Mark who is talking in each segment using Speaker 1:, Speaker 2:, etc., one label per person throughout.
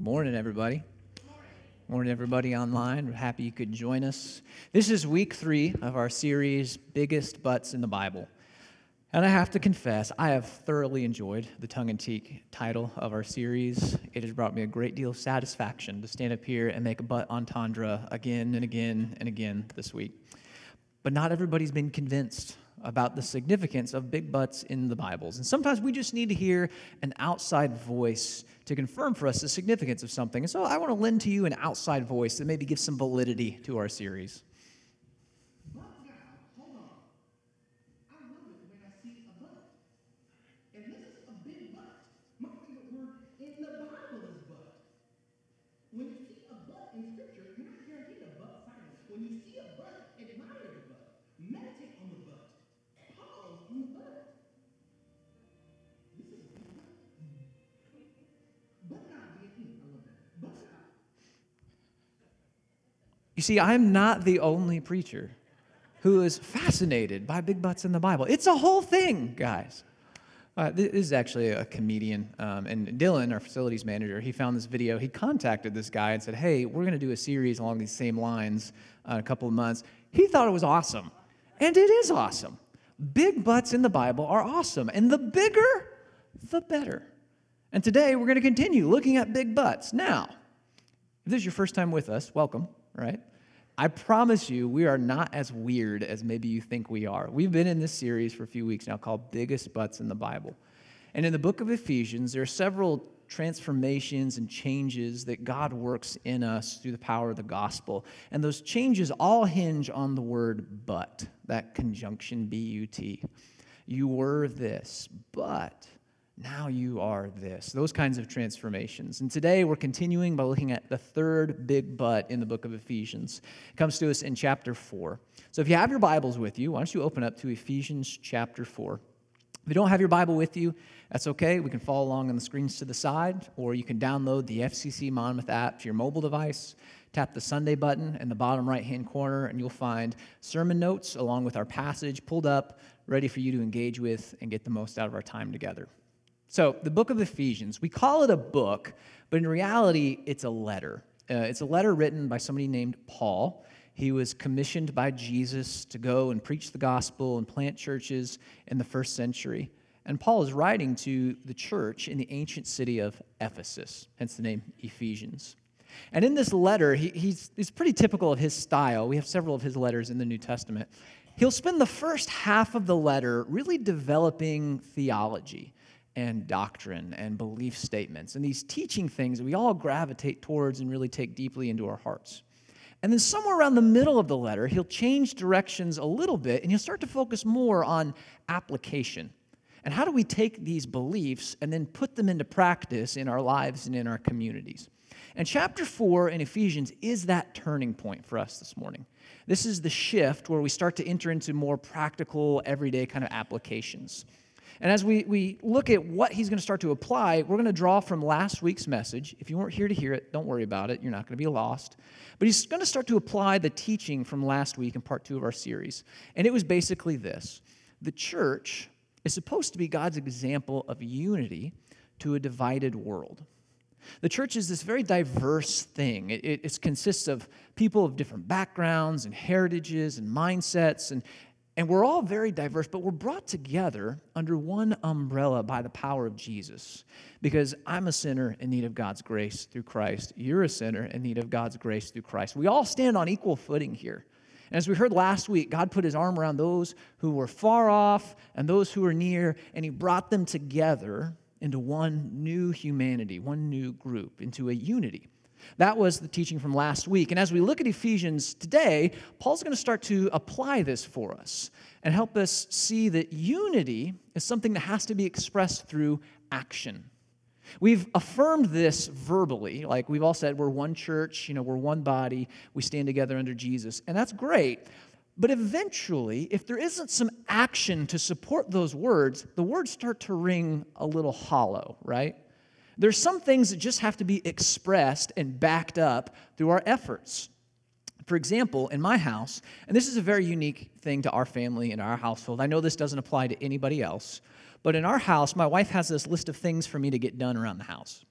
Speaker 1: Morning, everybody. Morning, everybody online. We're happy you could join us. This is week three of our series, Biggest Butts in the Bible. And I have to confess, I have thoroughly enjoyed the tongue in cheek title of our series. It has brought me a great deal of satisfaction to stand up here and make a butt entendre again and again and again this week. But not everybody's been convinced about the significance of big butts in the Bibles. And sometimes we just need to hear an outside voice to confirm for us the significance of something. And so I want to lend to you an outside voice that maybe gives some validity to our series. See, I'm not the only preacher who is fascinated by big butts in the Bible. It's a whole thing, guys. Uh, this is actually a comedian, um, and Dylan, our facilities manager, he found this video. He contacted this guy and said, "Hey, we're going to do a series along these same lines uh, in a couple of months." He thought it was awesome, and it is awesome. Big butts in the Bible are awesome, and the bigger, the better. And today we're going to continue looking at big butts. Now, if this is your first time with us, welcome right? I promise you, we are not as weird as maybe you think we are. We've been in this series for a few weeks now called Biggest Butts in the Bible. And in the book of Ephesians, there are several transformations and changes that God works in us through the power of the gospel. And those changes all hinge on the word but, that conjunction B U T. You were this, but now you are this. Those kinds of transformations. And today we're continuing by looking at the third big but in the book of Ephesians. It comes to us in chapter 4. So if you have your Bibles with you, why don't you open up to Ephesians chapter 4. If you don't have your Bible with you, that's okay. We can follow along on the screens to the side, or you can download the FCC Monmouth app to your mobile device. Tap the Sunday button in the bottom right hand corner, and you'll find sermon notes along with our passage pulled up, ready for you to engage with and get the most out of our time together. So, the book of Ephesians, we call it a book, but in reality, it's a letter. Uh, it's a letter written by somebody named Paul. He was commissioned by Jesus to go and preach the gospel and plant churches in the first century. And Paul is writing to the church in the ancient city of Ephesus, hence the name Ephesians. And in this letter, he, he's, he's pretty typical of his style. We have several of his letters in the New Testament. He'll spend the first half of the letter really developing theology and doctrine and belief statements and these teaching things that we all gravitate towards and really take deeply into our hearts. And then, somewhere around the middle of the letter, he'll change directions a little bit and he'll start to focus more on application. And how do we take these beliefs and then put them into practice in our lives and in our communities? And chapter 4 in Ephesians is that turning point for us this morning. This is the shift where we start to enter into more practical, everyday kind of applications. And as we, we look at what he's going to start to apply, we're going to draw from last week's message. If you weren't here to hear it, don't worry about it. You're not going to be lost. But he's going to start to apply the teaching from last week in part two of our series. And it was basically this the church is supposed to be God's example of unity to a divided world. The church is this very diverse thing. It, it, it, consists of people of different backgrounds and heritages and mindsets, and, and we're all very diverse, but we're brought together under one umbrella by the power of Jesus. Because I'm a sinner in need of God's grace through Christ. You're a sinner in need of God's grace through Christ. We all stand on equal footing here. And as we heard last week, God put his arm around those who were far off and those who were near, and he brought them together into one new humanity, one new group, into a unity. That was the teaching from last week. And as we look at Ephesians today, Paul's going to start to apply this for us and help us see that unity is something that has to be expressed through action. We've affirmed this verbally, like we've all said, we're one church, you know, we're one body, we stand together under Jesus, and that's great. But eventually, if there isn't some action to support those words, the words start to ring a little hollow, right? There's some things that just have to be expressed and backed up through our efforts. For example, in my house, and this is a very unique thing to our family and our household. I know this doesn't apply to anybody else, but in our house, my wife has this list of things for me to get done around the house.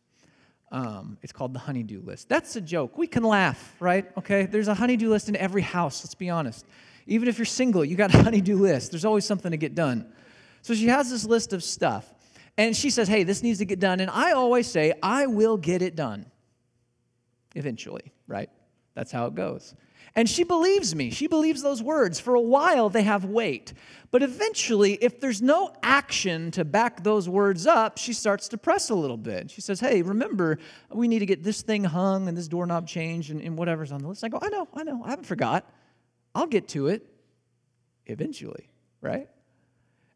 Speaker 1: Um, it's called the honeydew list. That's a joke. We can laugh, right? Okay, there's a honeydew list in every house, let's be honest. Even if you're single, you got a honeydew list. There's always something to get done. So she has this list of stuff. And she says, hey, this needs to get done. And I always say, I will get it done eventually, right? That's how it goes. And she believes me. She believes those words. For a while, they have weight. But eventually, if there's no action to back those words up, she starts to press a little bit. She says, Hey, remember, we need to get this thing hung and this doorknob changed and, and whatever's on the list. I go, I know, I know, I haven't forgot. I'll get to it eventually, right?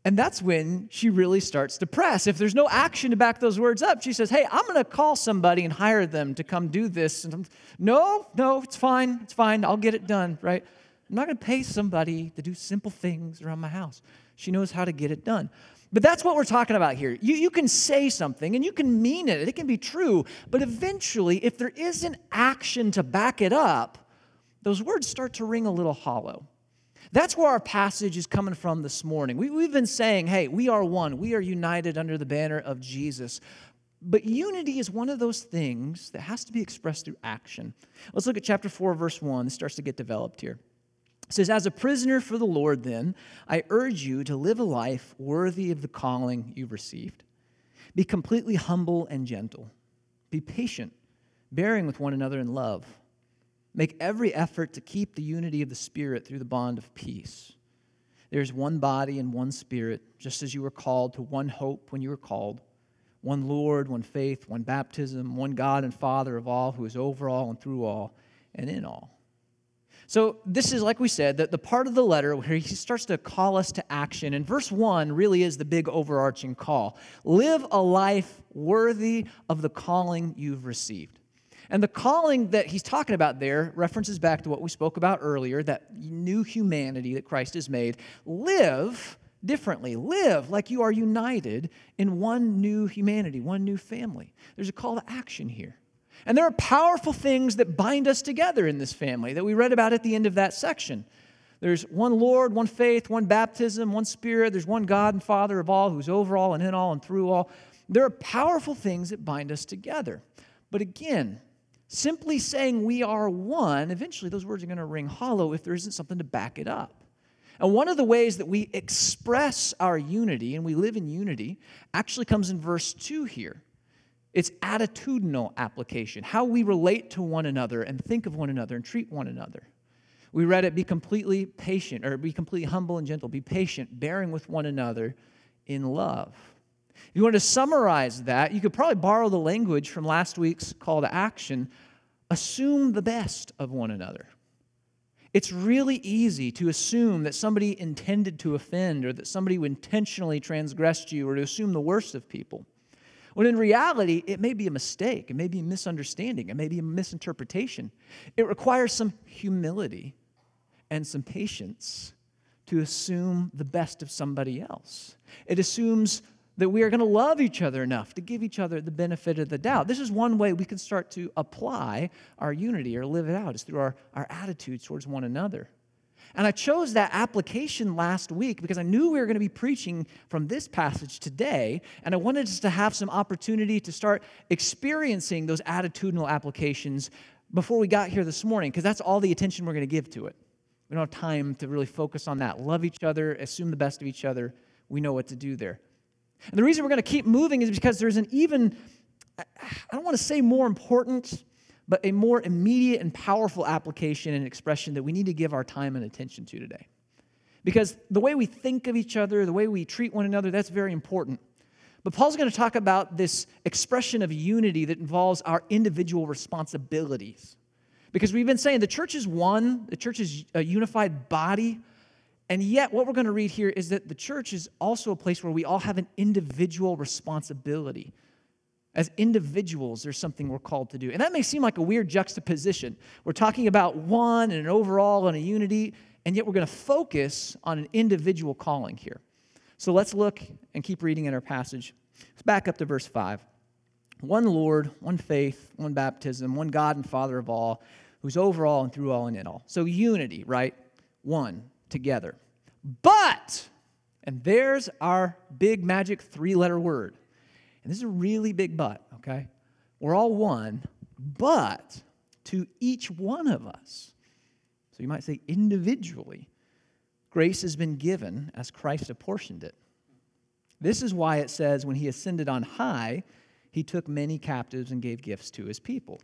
Speaker 1: And that's when she really starts to press. If there's no action to back those words up, she says, Hey, I'm going to call somebody and hire them to come do this. And I'm, no, no, it's fine. It's fine. I'll get it done, right? I'm not going to pay somebody to do simple things around my house. She knows how to get it done. But that's what we're talking about here. You, you can say something and you can mean it, it can be true. But eventually, if there isn't action to back it up, those words start to ring a little hollow. That's where our passage is coming from this morning. We, have been saying, hey, we are one, we are united under the banner of Jesus. But unity is one of those things that has to be expressed through action. Let's look at chapter 4, verse 1. This starts to get developed here. It says, As a prisoner for the Lord, then, I urge you to live a life worthy of the calling you've received. Be completely humble and gentle. Be patient, bearing with one another in love. Make every effort to keep the unity of the Spirit through the bond of peace. There's one body and one Spirit, just as you were called to one hope when you were called one Lord, one faith, one baptism, one God and Father of all, who is over all and through all and in all. So, this is, like we said, the, the part of the letter where he starts to call us to action. And verse 1 really is the big overarching call live a life worthy of the calling you've received. And the calling that he's talking about there references back to what we spoke about earlier that new humanity that Christ has made. Live differently. Live like you are united in one new humanity, one new family. There's a call to action here. And there are powerful things that bind us together in this family that we read about at the end of that section. There's one Lord, one faith, one baptism, one Spirit. There's one God and Father of all who's over all and in all and through all. There are powerful things that bind us together. But again, Simply saying we are one, eventually those words are going to ring hollow if there isn't something to back it up. And one of the ways that we express our unity and we live in unity actually comes in verse 2 here. It's attitudinal application, how we relate to one another and think of one another and treat one another. We read it be completely patient or be completely humble and gentle, be patient, bearing with one another in love. If you want to summarize that, you could probably borrow the language from last week's call to action assume the best of one another. It's really easy to assume that somebody intended to offend or that somebody intentionally transgressed you or to assume the worst of people. When in reality, it may be a mistake, it may be a misunderstanding, it may be a misinterpretation. It requires some humility and some patience to assume the best of somebody else. It assumes that we are going to love each other enough to give each other the benefit of the doubt. This is one way we can start to apply our unity or live it out, is through our, our attitudes towards one another. And I chose that application last week because I knew we were going to be preaching from this passage today, and I wanted us to have some opportunity to start experiencing those attitudinal applications before we got here this morning, because that's all the attention we're going to give to it. We don't have time to really focus on that. Love each other, assume the best of each other. We know what to do there. And the reason we're going to keep moving is because there's an even, I don't want to say more important, but a more immediate and powerful application and expression that we need to give our time and attention to today. Because the way we think of each other, the way we treat one another, that's very important. But Paul's going to talk about this expression of unity that involves our individual responsibilities. Because we've been saying the church is one, the church is a unified body, and yet, what we're going to read here is that the church is also a place where we all have an individual responsibility. As individuals, there's something we're called to do. And that may seem like a weird juxtaposition. We're talking about one and an overall and a unity, and yet we're going to focus on an individual calling here. So let's look and keep reading in our passage. Let's back up to verse 5. One Lord, one faith, one baptism, one God and Father of all, who's over all and through all and in all. So unity, right? One together. But, and there's our big magic three letter word. And this is a really big but, okay? We're all one, but to each one of us, so you might say individually, grace has been given as Christ apportioned it. This is why it says, when he ascended on high, he took many captives and gave gifts to his people.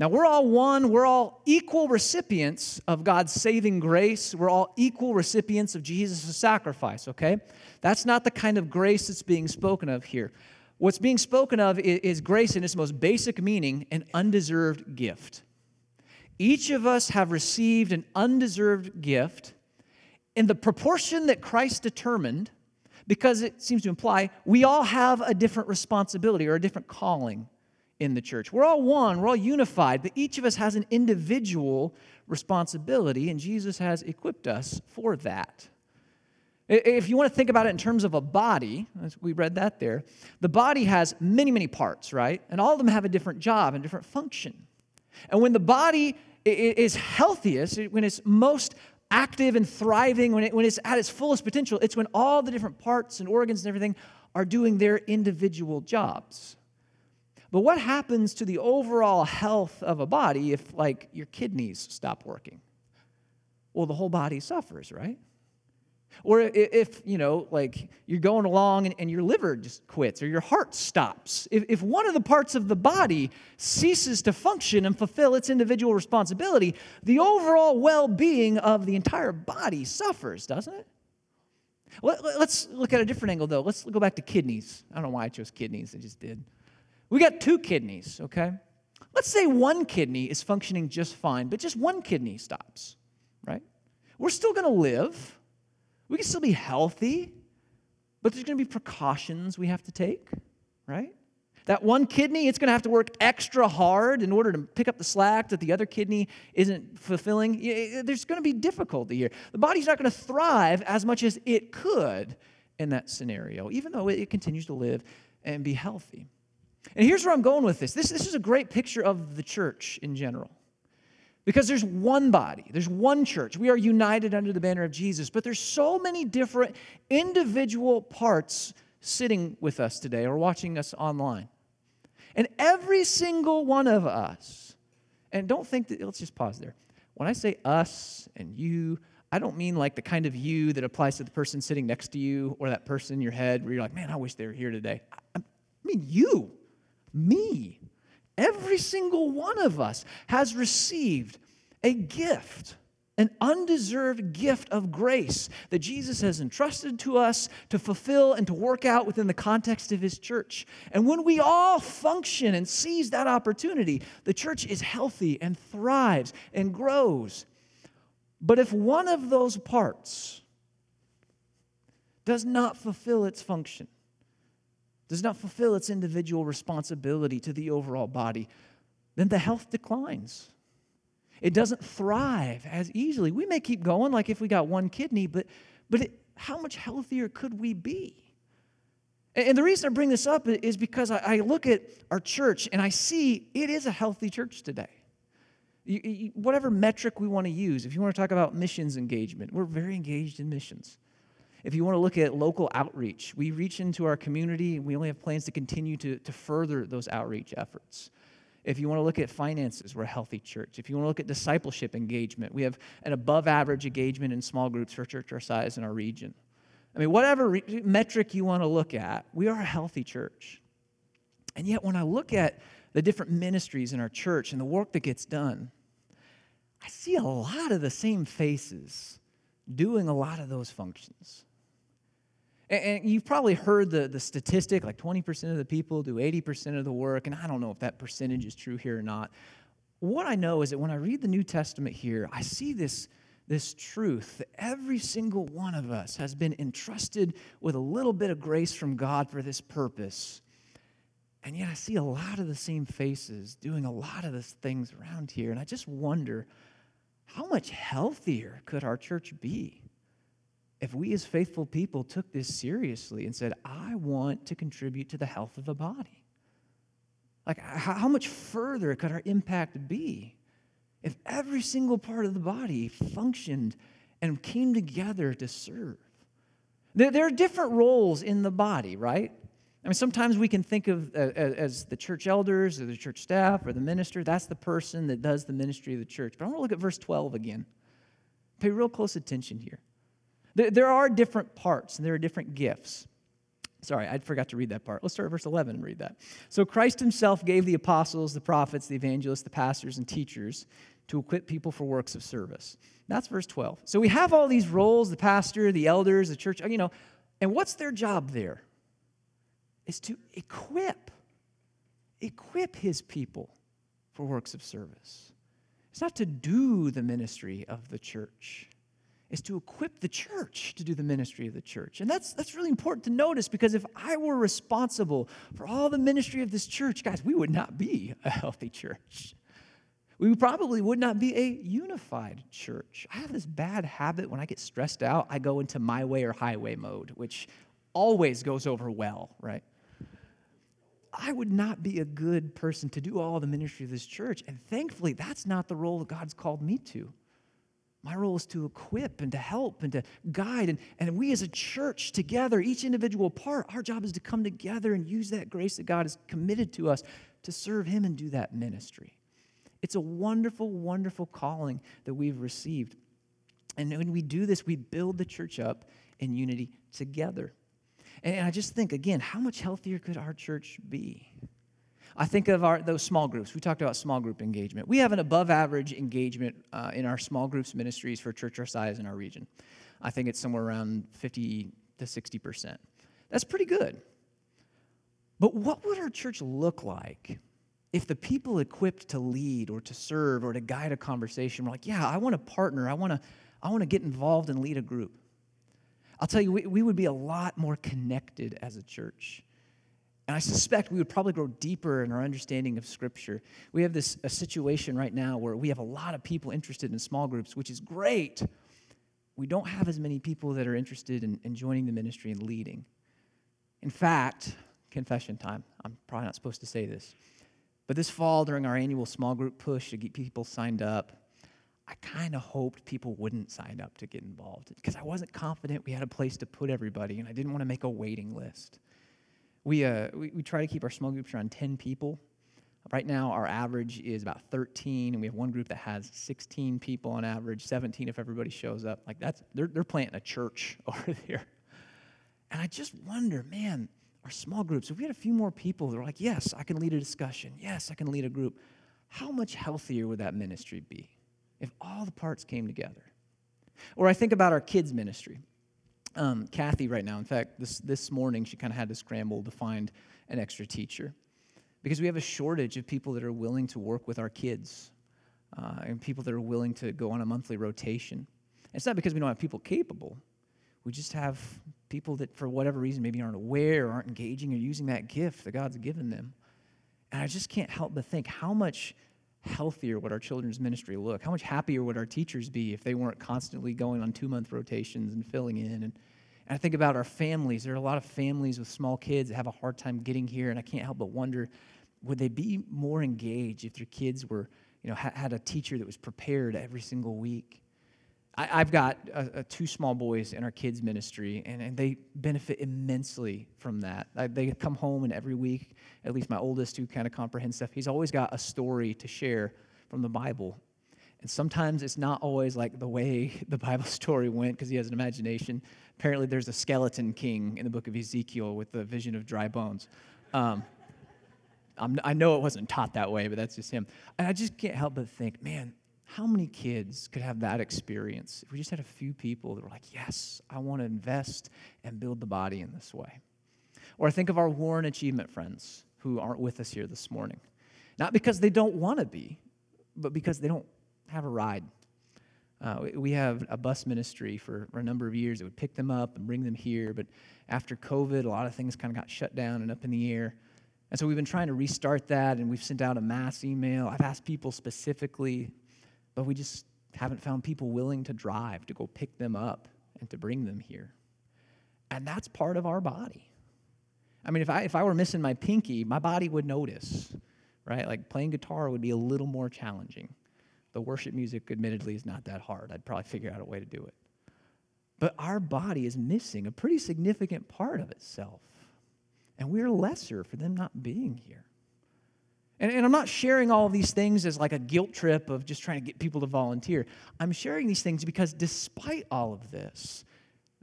Speaker 1: Now, we're all one, we're all equal recipients of God's saving grace. We're all equal recipients of Jesus' sacrifice, okay? That's not the kind of grace that's being spoken of here. What's being spoken of is grace in its most basic meaning an undeserved gift. Each of us have received an undeserved gift in the proportion that Christ determined, because it seems to imply we all have a different responsibility or a different calling in the church. We're all one, we're all unified, but each of us has an individual responsibility, and Jesus has equipped us for that. If you want to think about it in terms of a body, as we read that there, the body has many, many parts, right? And all of them have a different job and different function. And when the body is healthiest, when it's most active and thriving, when, it, when it's at its fullest potential, it's when all the different parts and organs and everything are doing their individual jobs. But what happens to the overall health of a body if, like, your kidneys stop working? Well, the whole body suffers, right? Or if, you know, like you're going along and, and, your liver just quits or your heart stops. If, if one of the parts of the body ceases to function and fulfill its individual responsibility, the overall well being of the entire body suffers, doesn't it? Let, let's look at a different angle, though. Let's go back to kidneys. I don't know why I chose kidneys, I just did. We got two kidneys, okay? Let's say one kidney is functioning just fine, but just one kidney stops, right? We're still gonna live, we can still be healthy, but there's gonna be precautions we have to take, right? That one kidney, it's to have to work extra hard in order to pick up the slack that the other kidney isn't fulfilling. There's to be difficulty here. The body's not to thrive as much as it could in that scenario, even though it continues to live and be healthy. And here's where I'm going with this. This, this is a great picture of the church in general. Because there's one body, there's one church. We are united under the banner of Jesus, but there's so many different individual parts sitting with us today or watching us online. And every single one of us, and don't think that, let's just pause there. When I say us and you, I don't mean like the kind of you that applies to the person sitting next to you or that person in your head where you're like, man, I wish they were here today. I, I mean, you me. Every single one of us has received a gift, an undeserved gift of grace that Jesus has entrusted to us to fulfill and to work out within the context of his church. And when we all function and seize that opportunity, the church is healthy and thrives and grows. But if one of those parts does not fulfill its function, does not fulfill its individual responsibility to the overall body, then the health declines. It doesn't thrive as easily. We may keep going like if we got one kidney, but, but it, how much healthier could we be? And the reason I bring this up is because I look at our church and I see it is a healthy church today. Whatever metric we want to use, if you want to talk about missions engagement, we're very engaged in missions. If you want to look at local outreach, we reach into our community we only have plans to continue to, to further those outreach efforts. If you want to look at finances, we're a healthy church. If you want to look at discipleship engagement, we have an above average engagement in small groups for church our size in our region. I mean, whatever re- metric you want to look at, we are a healthy church. And yet, when I look at the different ministries in our church and the work that gets done, I see a lot of the same faces doing a lot of those functions. And, you've probably heard the, the statistic like 20% of the people do 80% of the work, and I don't know if that percentage is true here or not. What I know is that when I read the New Testament here, I see this, this truth that every single one of us has been entrusted with a little bit of grace from God for this purpose. And yet I see a lot of the same faces doing a lot of the things around here. And I just wonder how much healthier could our church be? If we as faithful people took this seriously and said, I want to contribute to the health of the body. Like, how much further could our impact be if every single part of the body functioned and came together to serve? There, are different roles in the body, right? I mean, sometimes we can think of uh, as the church elders or the church staff or the minister, that's the person that does the ministry of the church. But I want to look at verse 12 again. Pay real close attention here. There are different parts and there are different gifts. Sorry, I forgot to read that part. Let's start at verse 11 and read that. So Christ himself gave the apostles, the prophets, the evangelists, the pastors, and teachers to equip people for works of service. That's verse 12. So we have all these roles the pastor, the elders, the church, you know, and what's their job there? Is to equip, equip his people for works of service. It's not to do the ministry of the church is to equip the church to do the ministry of the church. And that's, that's really important to notice because if I were responsible for all the ministry of this church, guys, we would not be a healthy church. We probably would not be a unified church. I have this bad habit when I get stressed out, I go into my way or highway mode, which always goes over well, right? I would not be a good person to do all the ministry of this church. And thankfully, that's not the role that God's called me to. My role is to equip and to help and to guide. And, and we as a church together, each individual part, our job is to come together and use that grace that God has committed to us to serve Him and do that ministry. It's a wonderful, wonderful calling that we've received. And when we do this, we build the church up in unity together. And I just think, again, how much healthier could our church be? I think of our, those small groups. We talked about small group engagement. We have an above average engagement uh, in our small groups ministries for church our size in our region. I think it's somewhere around 50 to 60%. That's pretty good. But what would our church look like if the people equipped to lead or to serve or to guide a conversation were like, yeah, I want to partner, I want to, I want to get involved and lead a group? I'll tell you, we, we would be a lot more connected as a church. And I suspect we would probably grow deeper in our understanding of Scripture. We have this a situation right now where we have a lot of people interested in small groups, which is great. We don't have as many people that are interested in, in joining the ministry and leading. In fact, confession time, I'm probably not supposed to say this, but this fall during our annual small group push to get people signed up, I kind of hoped people wouldn't sign up to get involved because I wasn't confident we had a place to put everybody and I didn't want to make a waiting list. We, uh, we, we try to keep our small groups around 10 people. Right now, our average is about 13, and we have one group that has 16 people on average, 17 if everybody shows up. Like that's they're, they're planting a church over there. And I just wonder, man, our small groups, if we had a few more people that are like, yes, I can lead a discussion, yes, I can lead a group, how much healthier would that ministry be if all the parts came together? Or I think about our kids' ministry um, Kathy right now. In fact, this, this morning she kind of had to scramble to find an extra teacher because we have a shortage of people that are willing to work with our kids uh, and people that are willing to go on a monthly rotation. It's not because we don't have people capable. We just have people that, for whatever reason, maybe aren't aware aren't engaging or using that gift that God's given them. And I just can't help but think how much healthier would our children's ministry look? How much happier would our teachers be if they weren't constantly going on two month rotations and filling in? And, and I think about our families. There are a lot of families with small kids that have a hard time getting here, and I can't help but wonder would they be more engaged if their kids were, you know, ha- had a teacher that was prepared every single week? I, have got two small boys in our kids' ministry, and, and they benefit immensely from that. I, they come home, and every week, at least my oldest, who kind of comprehends stuff, he's always got a story to share from the Bible. And sometimes it's not always like the way the Bible story went because he has an imagination. Apparently, there's a skeleton king in the book of Ezekiel with the vision of dry bones. Um, i know it wasn't taught that way, but that's just him. And I just can't help but think, man, how many kids could have that experience if we just had a few people that were like, yes, I want to invest and build the body in this way? Or I think of our Warren Achievement friends who aren't with us here this morning. Not because they don't want to be, but because they don't have a ride. Uh, we have a bus ministry for, a number of years that would pick them up and bring them here, but after COVID, a lot of things kind of got shut down and up in the air. And so we've been trying to restart that, and we've sent out a mass email. I've asked people specifically but we just haven't found people willing to drive to go pick them up and to bring them here. And that's part of our body. I mean, if I, if I were missing my pinky, my body would notice, right? Like playing guitar would be a little more challenging. The worship music, admittedly, is not that hard. I'd probably figure out a way to do it. But our body is missing a pretty significant part of itself. and we're lesser for them not being here. And, and I'm not sharing all of these things as like a guilt trip of just trying to get people to volunteer. I'm sharing these things because despite all of this,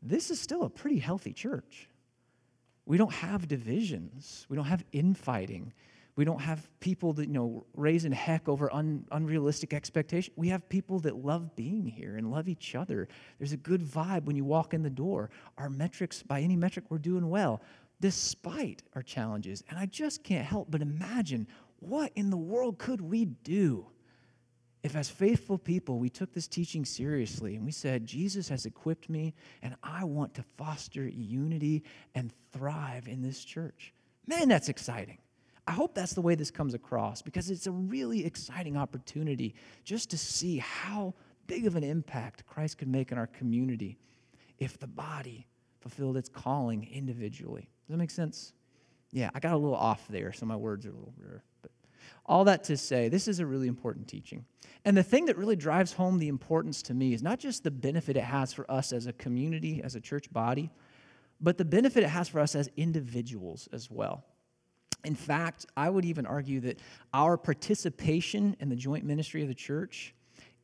Speaker 1: this is still a pretty healthy church. We don't have divisions, we don't have infighting. We don't have people that, you know, raising heck over un, unrealistic expectations. We have people that love being here and love each other. There's a good vibe when you walk in the door. Our metrics, by any metric, we're doing well, despite our challenges. And I just can't help but imagine what in the world could we do if, as faithful people, we took this teaching seriously and we said, Jesus has equipped me and I want to foster unity and thrive in this church? Man, that's exciting. I hope that's the way this comes across because it's a really exciting opportunity just to see how big of an impact Christ could make in our community if the body fulfilled its calling individually. Does that make sense? Yeah, I got a little off there, so my words are a little rare. But all that to say, this is a really important teaching. And the thing that really drives home the importance to me is not just the benefit it has for us as a community, as a church body, but the benefit it has for us as individuals as well. In fact, I would even argue that our participation in the joint ministry of the church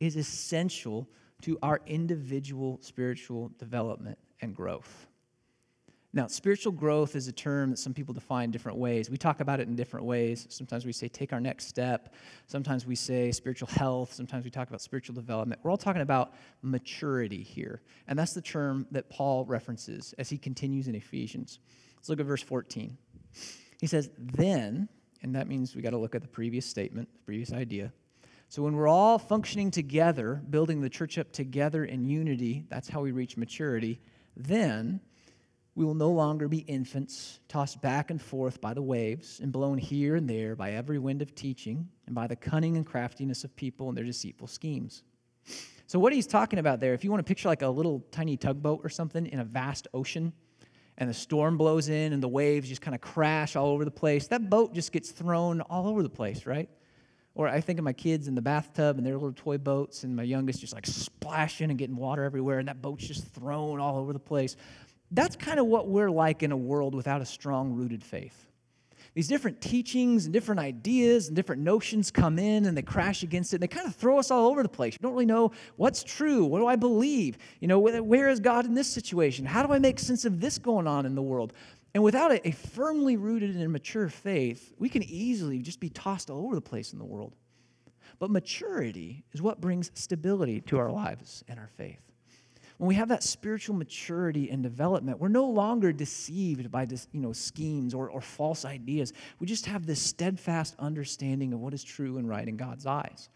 Speaker 1: is essential to our individual spiritual development and growth. Now, spiritual growth is a term that some people define different ways. We talk about it in different ways. Sometimes we say take our next step. Sometimes we say spiritual health. Sometimes we talk about spiritual development. We're all talking about maturity here. And that's the term that Paul references as he continues in Ephesians. Let's look at verse 14. He says, then, and that means we got to look at the previous statement, the previous idea. So when we're all functioning together, building the church up together in unity, that's how we reach maturity, then we will no longer be infants, tossed back and forth by the waves and blown here and there by every wind of teaching and by the cunning and craftiness of people and their deceitful schemes. So, what he's talking about there, if you want to picture like a little tiny tugboat or something in a vast ocean, and the storm blows in and the waves just kind of crash all over the place, that boat just gets thrown all over the place, right? Or I think of my kids in the bathtub and their little toy boats, and my youngest just like splashing and getting water everywhere, and that boat's just thrown all over the place. That's kind of what we're like in a world without a strong rooted faith. These different teachings and different ideas and different notions come in and they crash against it and they kind of throw us all over the place. You don't really know what's true. What do I believe? You know, where is God in this situation? How do I make sense of this going on in the world? And without a, a firmly rooted and mature faith, we can easily just be tossed all over the place in the world. But maturity is what brings stability to our lives and our faith when we have that spiritual maturity and development, we're no longer deceived by this, you know, schemes or, or false ideas. We just have this steadfast understanding of what is true and right in God's eyes.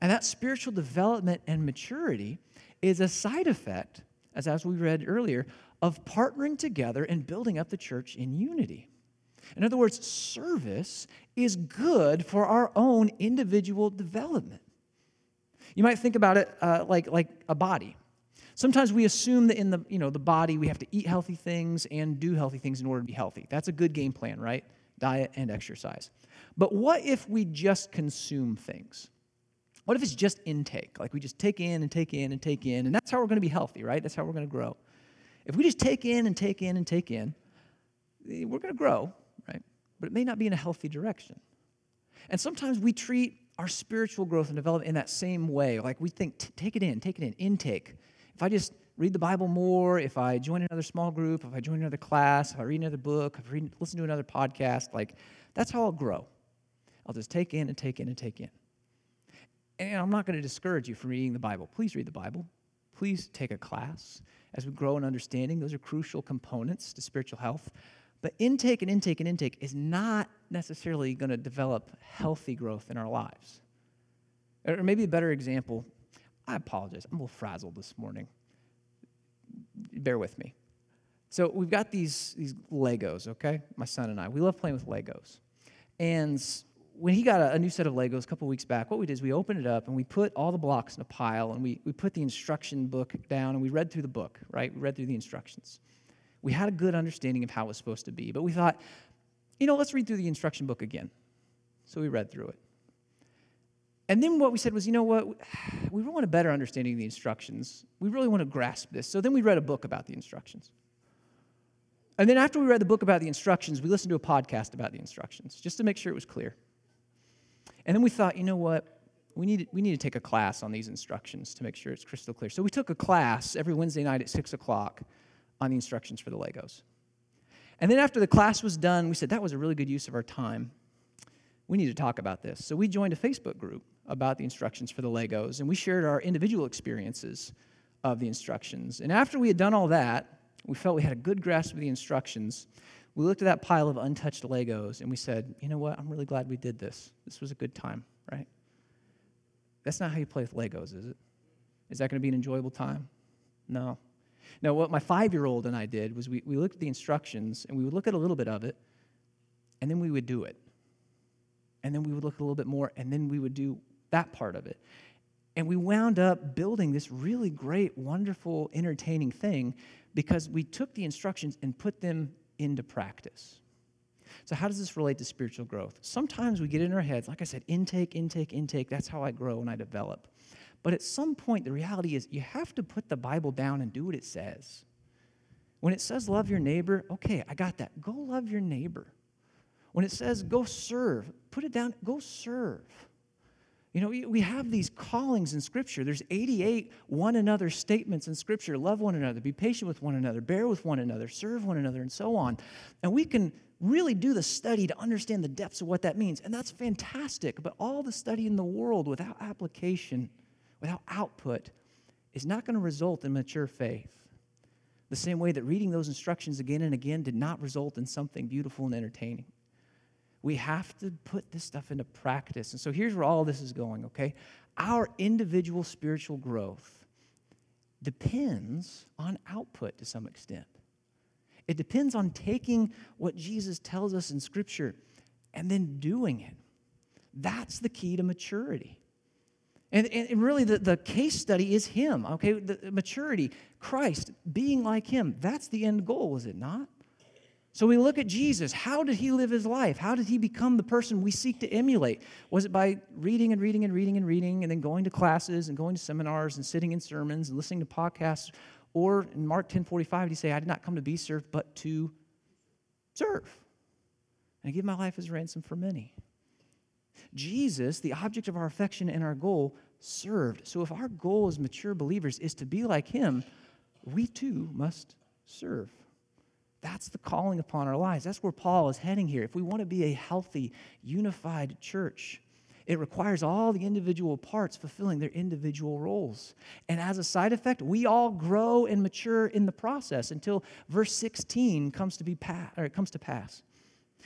Speaker 1: And that spiritual development and maturity is a side effect, as, as we read earlier, of partnering together and building up the church in unity. In other words, service is good for our own individual development. You might think about it uh, like, like a body. Sometimes we assume that in the, you know, the body we have to eat healthy things and do healthy things in order to be healthy. That's a good game plan, right? Diet and exercise. But what if we just consume things? What if it's just intake? Like we just take in and take in and take in, and that's how we're going to be healthy, right? That's how we're going to grow. If we just take in and take in and take in, eh, we're going to grow, right? But it may not be in a healthy direction. And sometimes we treat our spiritual growth and development in that same way. Like we think, take it in, take it in, intake if I just read the Bible more, if I join another small group, if I join another class, if I read another book, if I read, listen to another podcast, like that's how I'll grow. I'll just take in and take in and take in. And I'm not going to discourage you from reading the Bible. Please read the Bible. Please take a class. As we grow in understanding, those are crucial components to spiritual health. But intake and intake and intake is not necessarily going to develop healthy growth in our lives. Or maybe a better example I apologize. I'm a little frazzled this morning. Bear with me. So we've got these, these Legos, okay? My son and I. We love playing with Legos. And when he got a, a new set of Legos a couple weeks back, what we did is we opened it up and we put all the blocks in a pile and we, we put the instruction book down and we read through the book, right? We read through the instructions. We had a good understanding of how it was supposed to be, but we thought, you know, let's read through the instruction book again. So we read through it. And then what we said was, you know what? We want a better understanding of the instructions. We really want to grasp this. So then we read a book about the instructions. And then after we read the book about the instructions, we listened to a podcast about the instructions just to make sure it was clear. And then we thought, you know what? We need, we need to take a class on these instructions to make sure it's crystal clear. So we took a class every Wednesday night at 6 o'clock on the instructions for the Legos. And then after the class was done, we said, that was a really good use of our time. We need to talk about this. So we joined a Facebook group about the instructions for the Legos, and we shared our individual experiences of the instructions. And after we had done all that, we felt we had a good grasp of the instructions. We looked at that pile of untouched Legos and we said, you know what? I'm really glad we did this. This was a good time, right? That's not how you play with Legos, is it? Is that going to be an enjoyable time? No. No, what my five year old and I did was we, we looked at the instructions and we would look at a little bit of it and then we would do it. And then we would look a little bit more and then we would do that part of it. And we wound up building this really great, wonderful, entertaining thing because we took the instructions and put them into practice. So, how does this relate to spiritual growth? Sometimes we get in our heads, like I said, intake, intake, intake. That's how I grow and I develop. But at some point, the reality is you have to put the Bible down and do what it says. When it says love your neighbor, okay, I got that. Go love your neighbor. When it says go serve, put it down, go serve. You know, we have these callings in Scripture. There's 88 one another statements in Scripture love one another, be patient with one another, bear with one another, serve one another, and so on. And we can really do the study to understand the depths of what that means. And that's fantastic. But all the study in the world without application, without output, is not going to result in mature faith. The same way that reading those instructions again and again did not result in something beautiful and entertaining. We have to put this stuff into practice. And so here's where all this is going, okay? Our individual spiritual growth depends on output to some extent. It depends on taking what Jesus tells us in Scripture and then doing it. That's the key to maturity. And, and really, the, the case study is Him, okay? The maturity, Christ, being like Him. That's the end goal, is it not? So we look at Jesus. How did he live his life? How did he become the person we seek to emulate? Was it by reading and reading and reading and reading and then going to classes and going to seminars and sitting in sermons and listening to podcasts? Or in Mark 10 45, did he say, I did not come to be served, but to serve and give my life as ransom for many? Jesus, the object of our affection and our goal, served. So if our goal as mature believers is to be like him, we too must serve. That's the calling upon our lives. That's where Paul is heading here. If we want to be a healthy, unified church, it requires all the individual parts fulfilling their individual roles. And as a side effect, we all grow and mature in the process until verse 16 comes to be pa- or it comes to pass.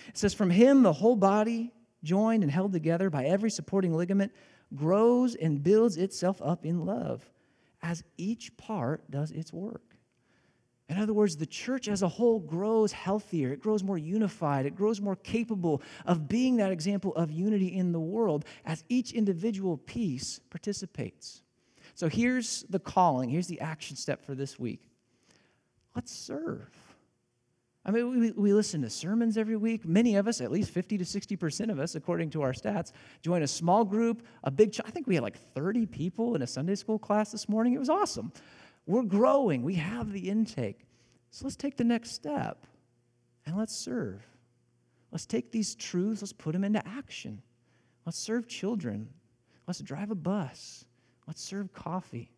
Speaker 1: It says, From him the whole body, joined and held together by every supporting ligament, grows and builds itself up in love as each part does its work. In other words, the church as a whole grows healthier, it grows more unified, it grows more capable of being that example of unity in the world as each individual piece participates. So here's the calling, here's the action step for this week. Let's serve. I mean, we, we listen to sermons every week. Many of us, at least 50 to 60% of us, according to our stats, join a small group, a big, ch- I think we had like 30 people in a Sunday school class this morning. It was awesome. We're growing, we have the intake. So let's take the next step and let's serve. Let's take these truths, let's put them into action. Let's serve children. Let's drive a bus. Let's serve coffee.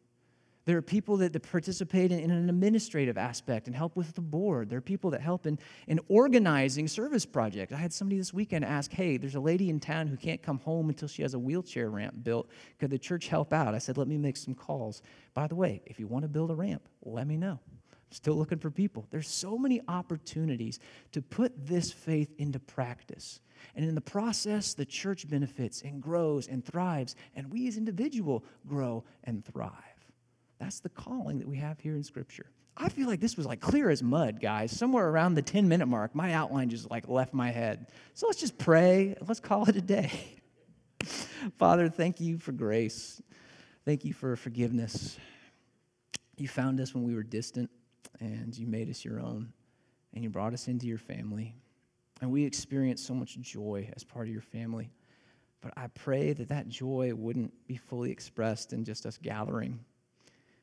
Speaker 1: There are people that, participate in, in, an administrative aspect and help with the board. There are people that help in, in organizing service projects. I had somebody this weekend ask, Hey, there's a lady in town who can't come home until she has a wheelchair ramp built. Could the church help out? I said, Let me make some calls. By the way, if you want to build a ramp, let me know. I'm still looking for people. There's so many opportunities to put this faith into practice. And in the process, the church benefits and grows and thrives, and we as individuals grow and thrive. That's the calling that we have here in Scripture. I feel like this was like clear as mud, guys. Somewhere around the 10 minute mark, my outline just like left my head. So let's just pray. Let's call it a day. Father, thank you for grace. Thank you for forgiveness. You found us when we were distant, and you made us your own, and you brought us into your family. And we experienced so much joy as part of your family. But I pray that that joy wouldn't be fully expressed in just us gathering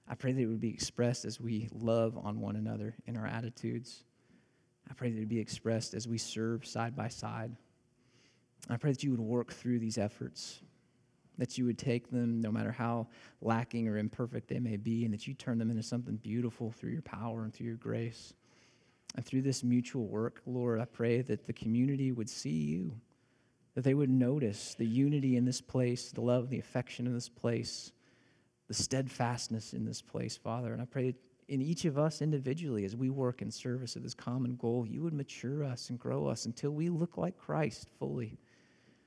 Speaker 1: I pray that it would be expressed as we love on one another in our attitudes. I pray that it would be expressed as we serve side by side. I pray that you would work through these efforts, that you would take them, no matter how lacking or imperfect they may be, and that you turn them into something beautiful through your power and through your grace. And through this mutual work, Lord, I pray that the community would see you, that they would notice the unity in this place, the love, the affection in this place, the steadfastness in this place, Father. And I pray in each of us individually, as we work in service of this common goal, you would mature us and grow us until we look like Christ fully.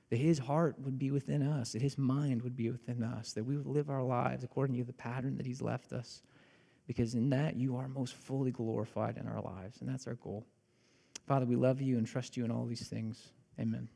Speaker 1: That his heart would be within us, that his mind would be within us, that we would live our lives according to the pattern that he's left us. Because in that, you are most fully glorified in our lives, and that's our goal. Father, we love you and trust you in all these things. Amen.